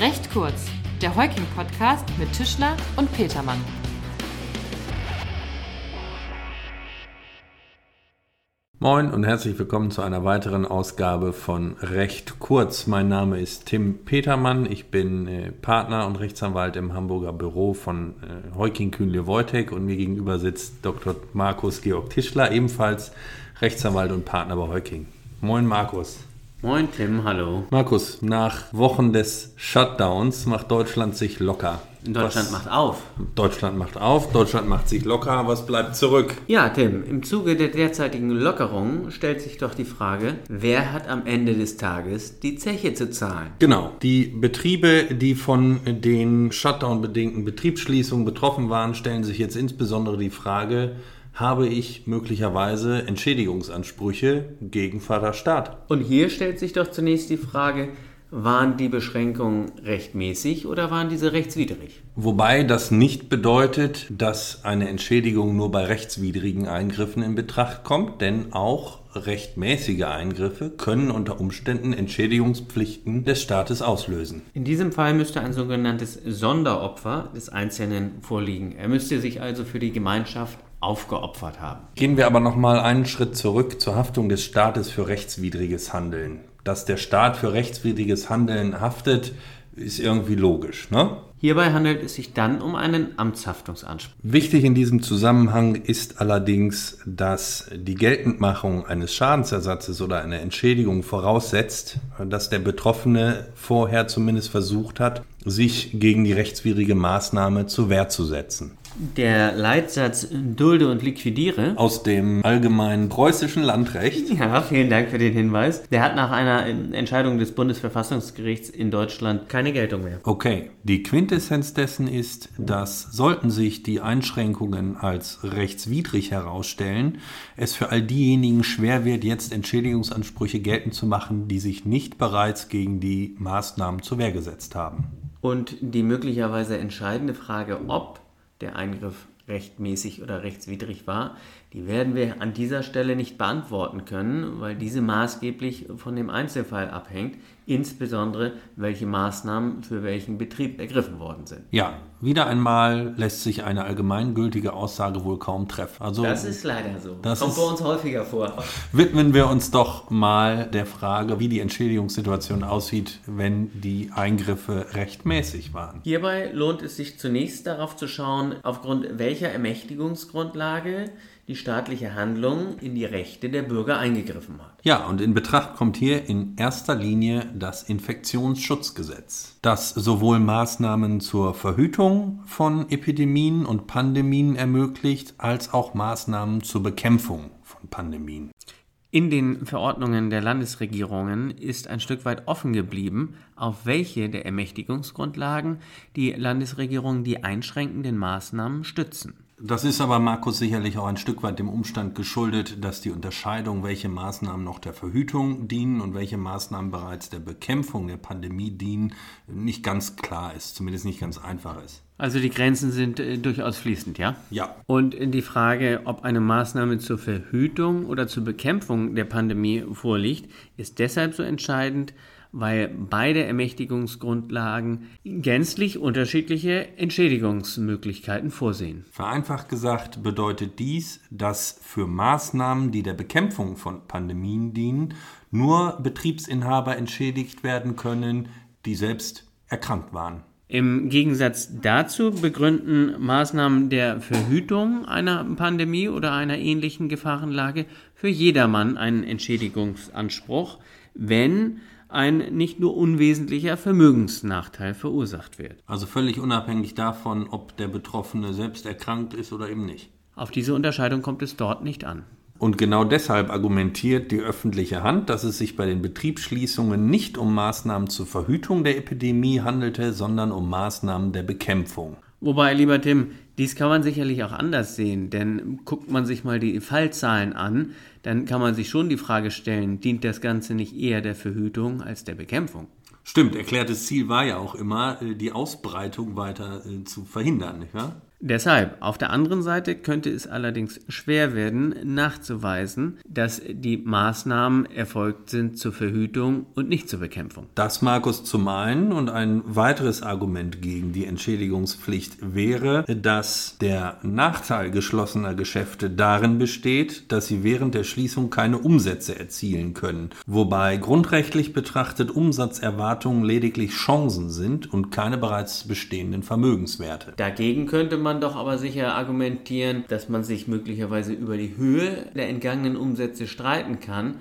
Recht kurz, der Heuking-Podcast mit Tischler und Petermann. Moin und herzlich willkommen zu einer weiteren Ausgabe von Recht kurz. Mein Name ist Tim Petermann. Ich bin äh, Partner und Rechtsanwalt im Hamburger Büro von äh, Heuking Kühnle Wojtek und mir gegenüber sitzt Dr. Markus Georg Tischler, ebenfalls Rechtsanwalt und Partner bei Heuking. Moin Markus. Moin Tim, hallo. Markus, nach Wochen des Shutdowns macht Deutschland sich locker. Deutschland Was- macht auf. Deutschland macht auf, Deutschland macht sich locker. Was bleibt zurück? Ja, Tim, im Zuge der derzeitigen Lockerung stellt sich doch die Frage, wer hat am Ende des Tages die Zeche zu zahlen? Genau. Die Betriebe, die von den Shutdown-bedingten Betriebsschließungen betroffen waren, stellen sich jetzt insbesondere die Frage, habe ich möglicherweise Entschädigungsansprüche gegen Vaterstaat? Und hier stellt sich doch zunächst die Frage, waren die Beschränkungen rechtmäßig oder waren diese rechtswidrig? Wobei das nicht bedeutet, dass eine Entschädigung nur bei rechtswidrigen Eingriffen in Betracht kommt, denn auch rechtmäßige Eingriffe können unter Umständen Entschädigungspflichten des Staates auslösen. In diesem Fall müsste ein sogenanntes Sonderopfer des Einzelnen vorliegen. Er müsste sich also für die Gemeinschaft aufgeopfert haben. Gehen wir aber noch mal einen Schritt zurück zur Haftung des Staates für rechtswidriges Handeln. Dass der Staat für rechtswidriges Handeln haftet, ist irgendwie logisch, ne? Hierbei handelt es sich dann um einen Amtshaftungsanspruch. Wichtig in diesem Zusammenhang ist allerdings, dass die Geltendmachung eines Schadensersatzes oder einer Entschädigung voraussetzt, dass der Betroffene vorher zumindest versucht hat, sich gegen die rechtswidrige Maßnahme zur Wehr zu setzen. Der Leitsatz Dulde und liquidiere. Aus dem allgemeinen preußischen Landrecht Ja, vielen Dank für den Hinweis. Der hat nach einer Entscheidung des Bundesverfassungsgerichts in Deutschland keine Geltung mehr. Okay, die Quintessenz dessen ist, dass sollten sich die Einschränkungen als rechtswidrig herausstellen, es für all diejenigen schwer wird, jetzt Entschädigungsansprüche geltend zu machen, die sich nicht bereits gegen die Maßnahmen zur Wehr gesetzt haben. Und die möglicherweise entscheidende Frage, ob der Eingriff rechtmäßig oder rechtswidrig war, die werden wir an dieser Stelle nicht beantworten können, weil diese maßgeblich von dem Einzelfall abhängt, insbesondere welche Maßnahmen für welchen Betrieb ergriffen worden sind. Ja, wieder einmal lässt sich eine allgemeingültige Aussage wohl kaum treffen. Also Das ist leider so. Das Kommt bei uns häufiger vor. widmen wir uns doch mal der Frage, wie die Entschädigungssituation aussieht, wenn die Eingriffe rechtmäßig waren. Hierbei lohnt es sich zunächst darauf zu schauen, aufgrund welcher Ermächtigungsgrundlage die staatliche Handlung in die Rechte der Bürger eingegriffen hat. Ja, und in Betracht kommt hier in erster Linie das Infektionsschutzgesetz, das sowohl Maßnahmen zur Verhütung von Epidemien und Pandemien ermöglicht, als auch Maßnahmen zur Bekämpfung von Pandemien. In den Verordnungen der Landesregierungen ist ein Stück weit offen geblieben, auf welche der Ermächtigungsgrundlagen die Landesregierungen die einschränkenden Maßnahmen stützen. Das ist aber, Markus, sicherlich auch ein Stück weit dem Umstand geschuldet, dass die Unterscheidung, welche Maßnahmen noch der Verhütung dienen und welche Maßnahmen bereits der Bekämpfung der Pandemie dienen, nicht ganz klar ist, zumindest nicht ganz einfach ist. Also die Grenzen sind äh, durchaus fließend, ja? Ja, Und die Frage, ob eine Maßnahme zur Verhütung oder zur Bekämpfung der Pandemie vorliegt, ist deshalb so entscheidend, weil beide Ermächtigungsgrundlagen gänzlich unterschiedliche Entschädigungsmöglichkeiten vorsehen. Vereinfacht gesagt bedeutet dies, dass für Maßnahmen, die der Bekämpfung von Pandemien dienen, nur Betriebsinhaber entschädigt werden können, die selbst erkrankt waren. Im Gegensatz dazu begründen Maßnahmen der Verhütung einer Pandemie oder einer ähnlichen Gefahrenlage für jedermann einen Entschädigungsanspruch, wenn ein nicht nur unwesentlicher Vermögensnachteil verursacht wird. Also völlig unabhängig davon, ob der Betroffene selbst erkrankt ist oder eben nicht. Auf diese Unterscheidung kommt es dort nicht an. Und genau deshalb argumentiert die öffentliche Hand, dass es sich bei den Betriebsschließungen nicht um Maßnahmen zur Verhütung der Epidemie handelte, sondern um Maßnahmen der Bekämpfung. Wobei, lieber Tim, dies kann man sicherlich auch anders sehen, denn guckt man sich mal die Fallzahlen an, dann kann man sich schon die Frage stellen, dient das Ganze nicht eher der Verhütung als der Bekämpfung? Stimmt, erklärtes Ziel war ja auch immer, äh, die Ausbreitung weiter äh, zu verhindern, nicht wahr? Deshalb, auf der anderen Seite könnte es allerdings schwer werden, nachzuweisen, dass die Maßnahmen erfolgt sind zur Verhütung und nicht zur Bekämpfung. Das, Markus, zum einen. Und ein weiteres Argument gegen die Entschädigungspflicht wäre, dass der Nachteil geschlossener Geschäfte darin besteht, dass sie während der Schließung keine Umsätze erzielen können. Wobei grundrechtlich betrachtet Umsatzerwartungen lediglich Chancen sind und keine bereits bestehenden Vermögenswerte. Dagegen könnte man man doch aber sicher argumentieren, dass man sich möglicherweise über die Höhe der entgangenen Umsätze streiten kann,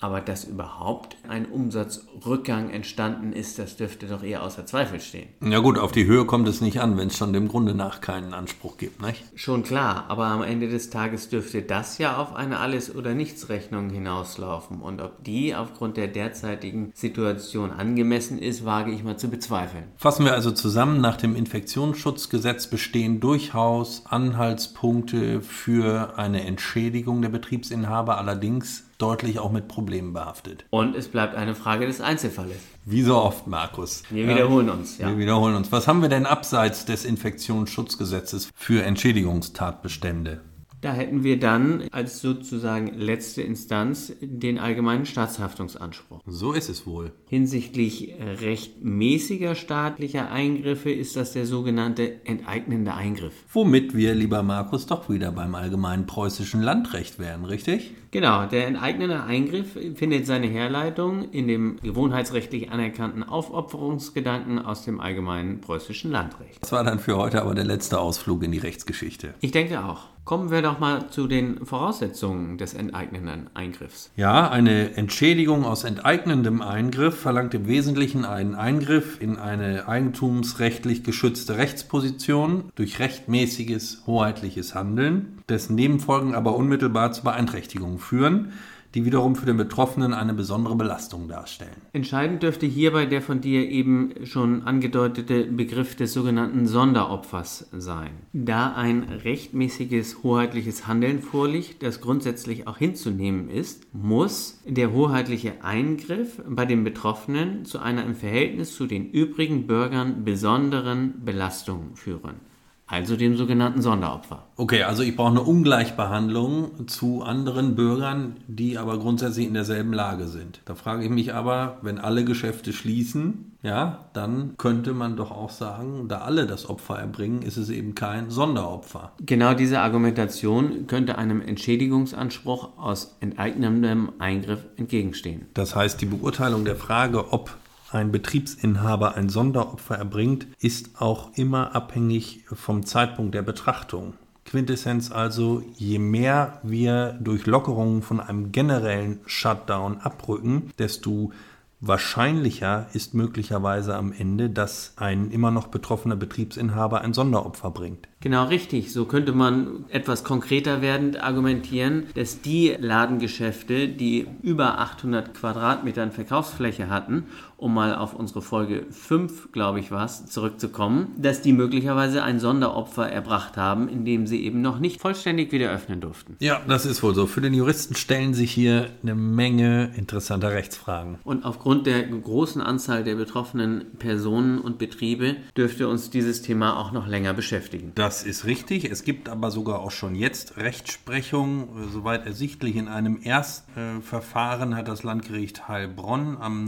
aber dass überhaupt ein Umsatzrückgang entstanden ist, das dürfte doch eher außer Zweifel stehen. Ja gut, auf die Höhe kommt es nicht an, wenn es schon dem Grunde nach keinen Anspruch gibt, nicht? Schon klar, aber am Ende des Tages dürfte das ja auf eine Alles- oder Nichts-Rechnung hinauslaufen. Und ob die aufgrund der derzeitigen Situation angemessen ist, wage ich mal zu bezweifeln. Fassen wir also zusammen, nach dem Infektionsschutzgesetz bestehen durchaus Anhaltspunkte für eine Entschädigung der Betriebsinhaber, allerdings deutlich auch mit Problemen behaftet. Und es bleibt eine Frage des Einzelfalles. Wie so oft, Markus. Wir wiederholen uns. Ja. Wir wiederholen uns. Was haben wir denn abseits des Infektionsschutzgesetzes für Entschädigungstatbestände? Da hätten wir dann als sozusagen letzte Instanz den allgemeinen Staatshaftungsanspruch. So ist es wohl. Hinsichtlich rechtmäßiger staatlicher Eingriffe ist das der sogenannte enteignende Eingriff. Womit wir, lieber Markus, doch wieder beim allgemeinen preußischen Landrecht wären, richtig? Genau, der enteignende Eingriff findet seine Herleitung in dem gewohnheitsrechtlich anerkannten Aufopferungsgedanken aus dem allgemeinen preußischen Landrecht. Das war dann für heute aber der letzte Ausflug in die Rechtsgeschichte. Ich denke auch. Kommen wir doch mal zu den Voraussetzungen des enteignenden Eingriffs. Ja, eine Entschädigung aus enteignendem Eingriff verlangt im Wesentlichen einen Eingriff in eine eigentumsrechtlich geschützte Rechtsposition durch rechtmäßiges hoheitliches Handeln, dessen Nebenfolgen aber unmittelbar zu Beeinträchtigungen führen, die wiederum für den Betroffenen eine besondere Belastung darstellen. Entscheidend dürfte hierbei der von dir eben schon angedeutete Begriff des sogenannten Sonderopfers sein. Da ein rechtmäßiges hoheitliches Handeln vorliegt, das grundsätzlich auch hinzunehmen ist, muss der hoheitliche Eingriff bei dem Betroffenen zu einer im Verhältnis zu den übrigen Bürgern besonderen Belastung führen also dem sogenannten Sonderopfer. Okay, also ich brauche eine Ungleichbehandlung zu anderen Bürgern, die aber grundsätzlich in derselben Lage sind. Da frage ich mich aber, wenn alle Geschäfte schließen, ja, dann könnte man doch auch sagen, da alle das Opfer erbringen, ist es eben kein Sonderopfer. Genau diese Argumentation könnte einem Entschädigungsanspruch aus enteignendem Eingriff entgegenstehen. Das heißt, die Beurteilung der Frage, ob ein Betriebsinhaber ein Sonderopfer erbringt, ist auch immer abhängig vom Zeitpunkt der Betrachtung. Quintessenz also, je mehr wir durch Lockerungen von einem generellen Shutdown abrücken, desto Wahrscheinlicher ist möglicherweise am Ende, dass ein immer noch betroffener Betriebsinhaber ein Sonderopfer bringt. Genau richtig. So könnte man etwas konkreter werdend argumentieren, dass die Ladengeschäfte, die über 800 Quadratmetern Verkaufsfläche hatten, um mal auf unsere Folge 5, glaube ich, was, zurückzukommen, dass die möglicherweise ein Sonderopfer erbracht haben, indem sie eben noch nicht vollständig wieder öffnen durften. Ja, das ist wohl so. Für den Juristen stellen sich hier eine Menge interessanter Rechtsfragen. Und aufgrund der großen Anzahl der betroffenen Personen und Betriebe dürfte uns dieses Thema auch noch länger beschäftigen. Das ist richtig. Es gibt aber sogar auch schon jetzt Rechtsprechung. Soweit ersichtlich, in einem Erstverfahren hat das Landgericht Heilbronn am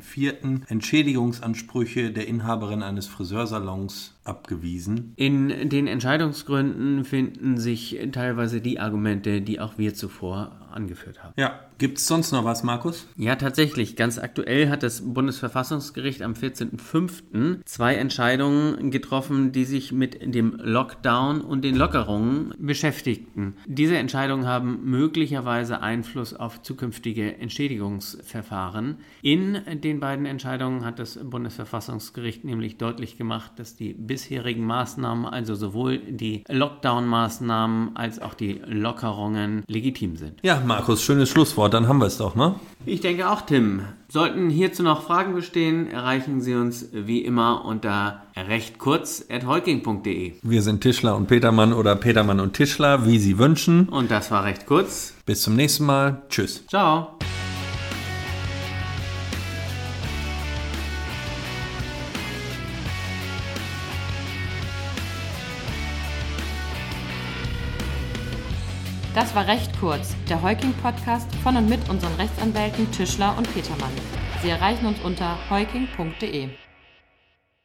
29.04. Entschädigungsansprüche der Inhaberin eines Friseursalons abgewiesen. In den Entscheidungsgründen finden sich teilweise die Argumente, die auch wir zuvor angeführt haben. Ja, gibt es sonst noch was, Markus? Ja, tatsächlich. Ganz aktuell hat das Bundesverfassungsgericht am 14.05. zwei Entscheidungen getroffen, die sich mit dem Lockdown und den Lockerungen beschäftigten. Diese Entscheidungen haben möglicherweise Einfluss auf zukünftige Entschädigungsverfahren. In den beiden Entscheidungen hat das Bundesverfassungsgericht nämlich deutlich gemacht, dass die bisherigen Maßnahmen, also sowohl die Lockdown-Maßnahmen als auch die Lockerungen legitim sind. Ja, Markus, schönes Schlusswort, dann haben wir es doch, ne? Ich denke auch, Tim. Sollten hierzu noch Fragen bestehen, erreichen Sie uns wie immer unter recht kurz holking.de. Wir sind Tischler und Petermann oder Petermann und Tischler, wie Sie wünschen. Und das war recht kurz. Bis zum nächsten Mal. Tschüss. Ciao. Das war recht kurz, der Heuking-Podcast von und mit unseren Rechtsanwälten Tischler und Petermann. Sie erreichen uns unter heuking.de.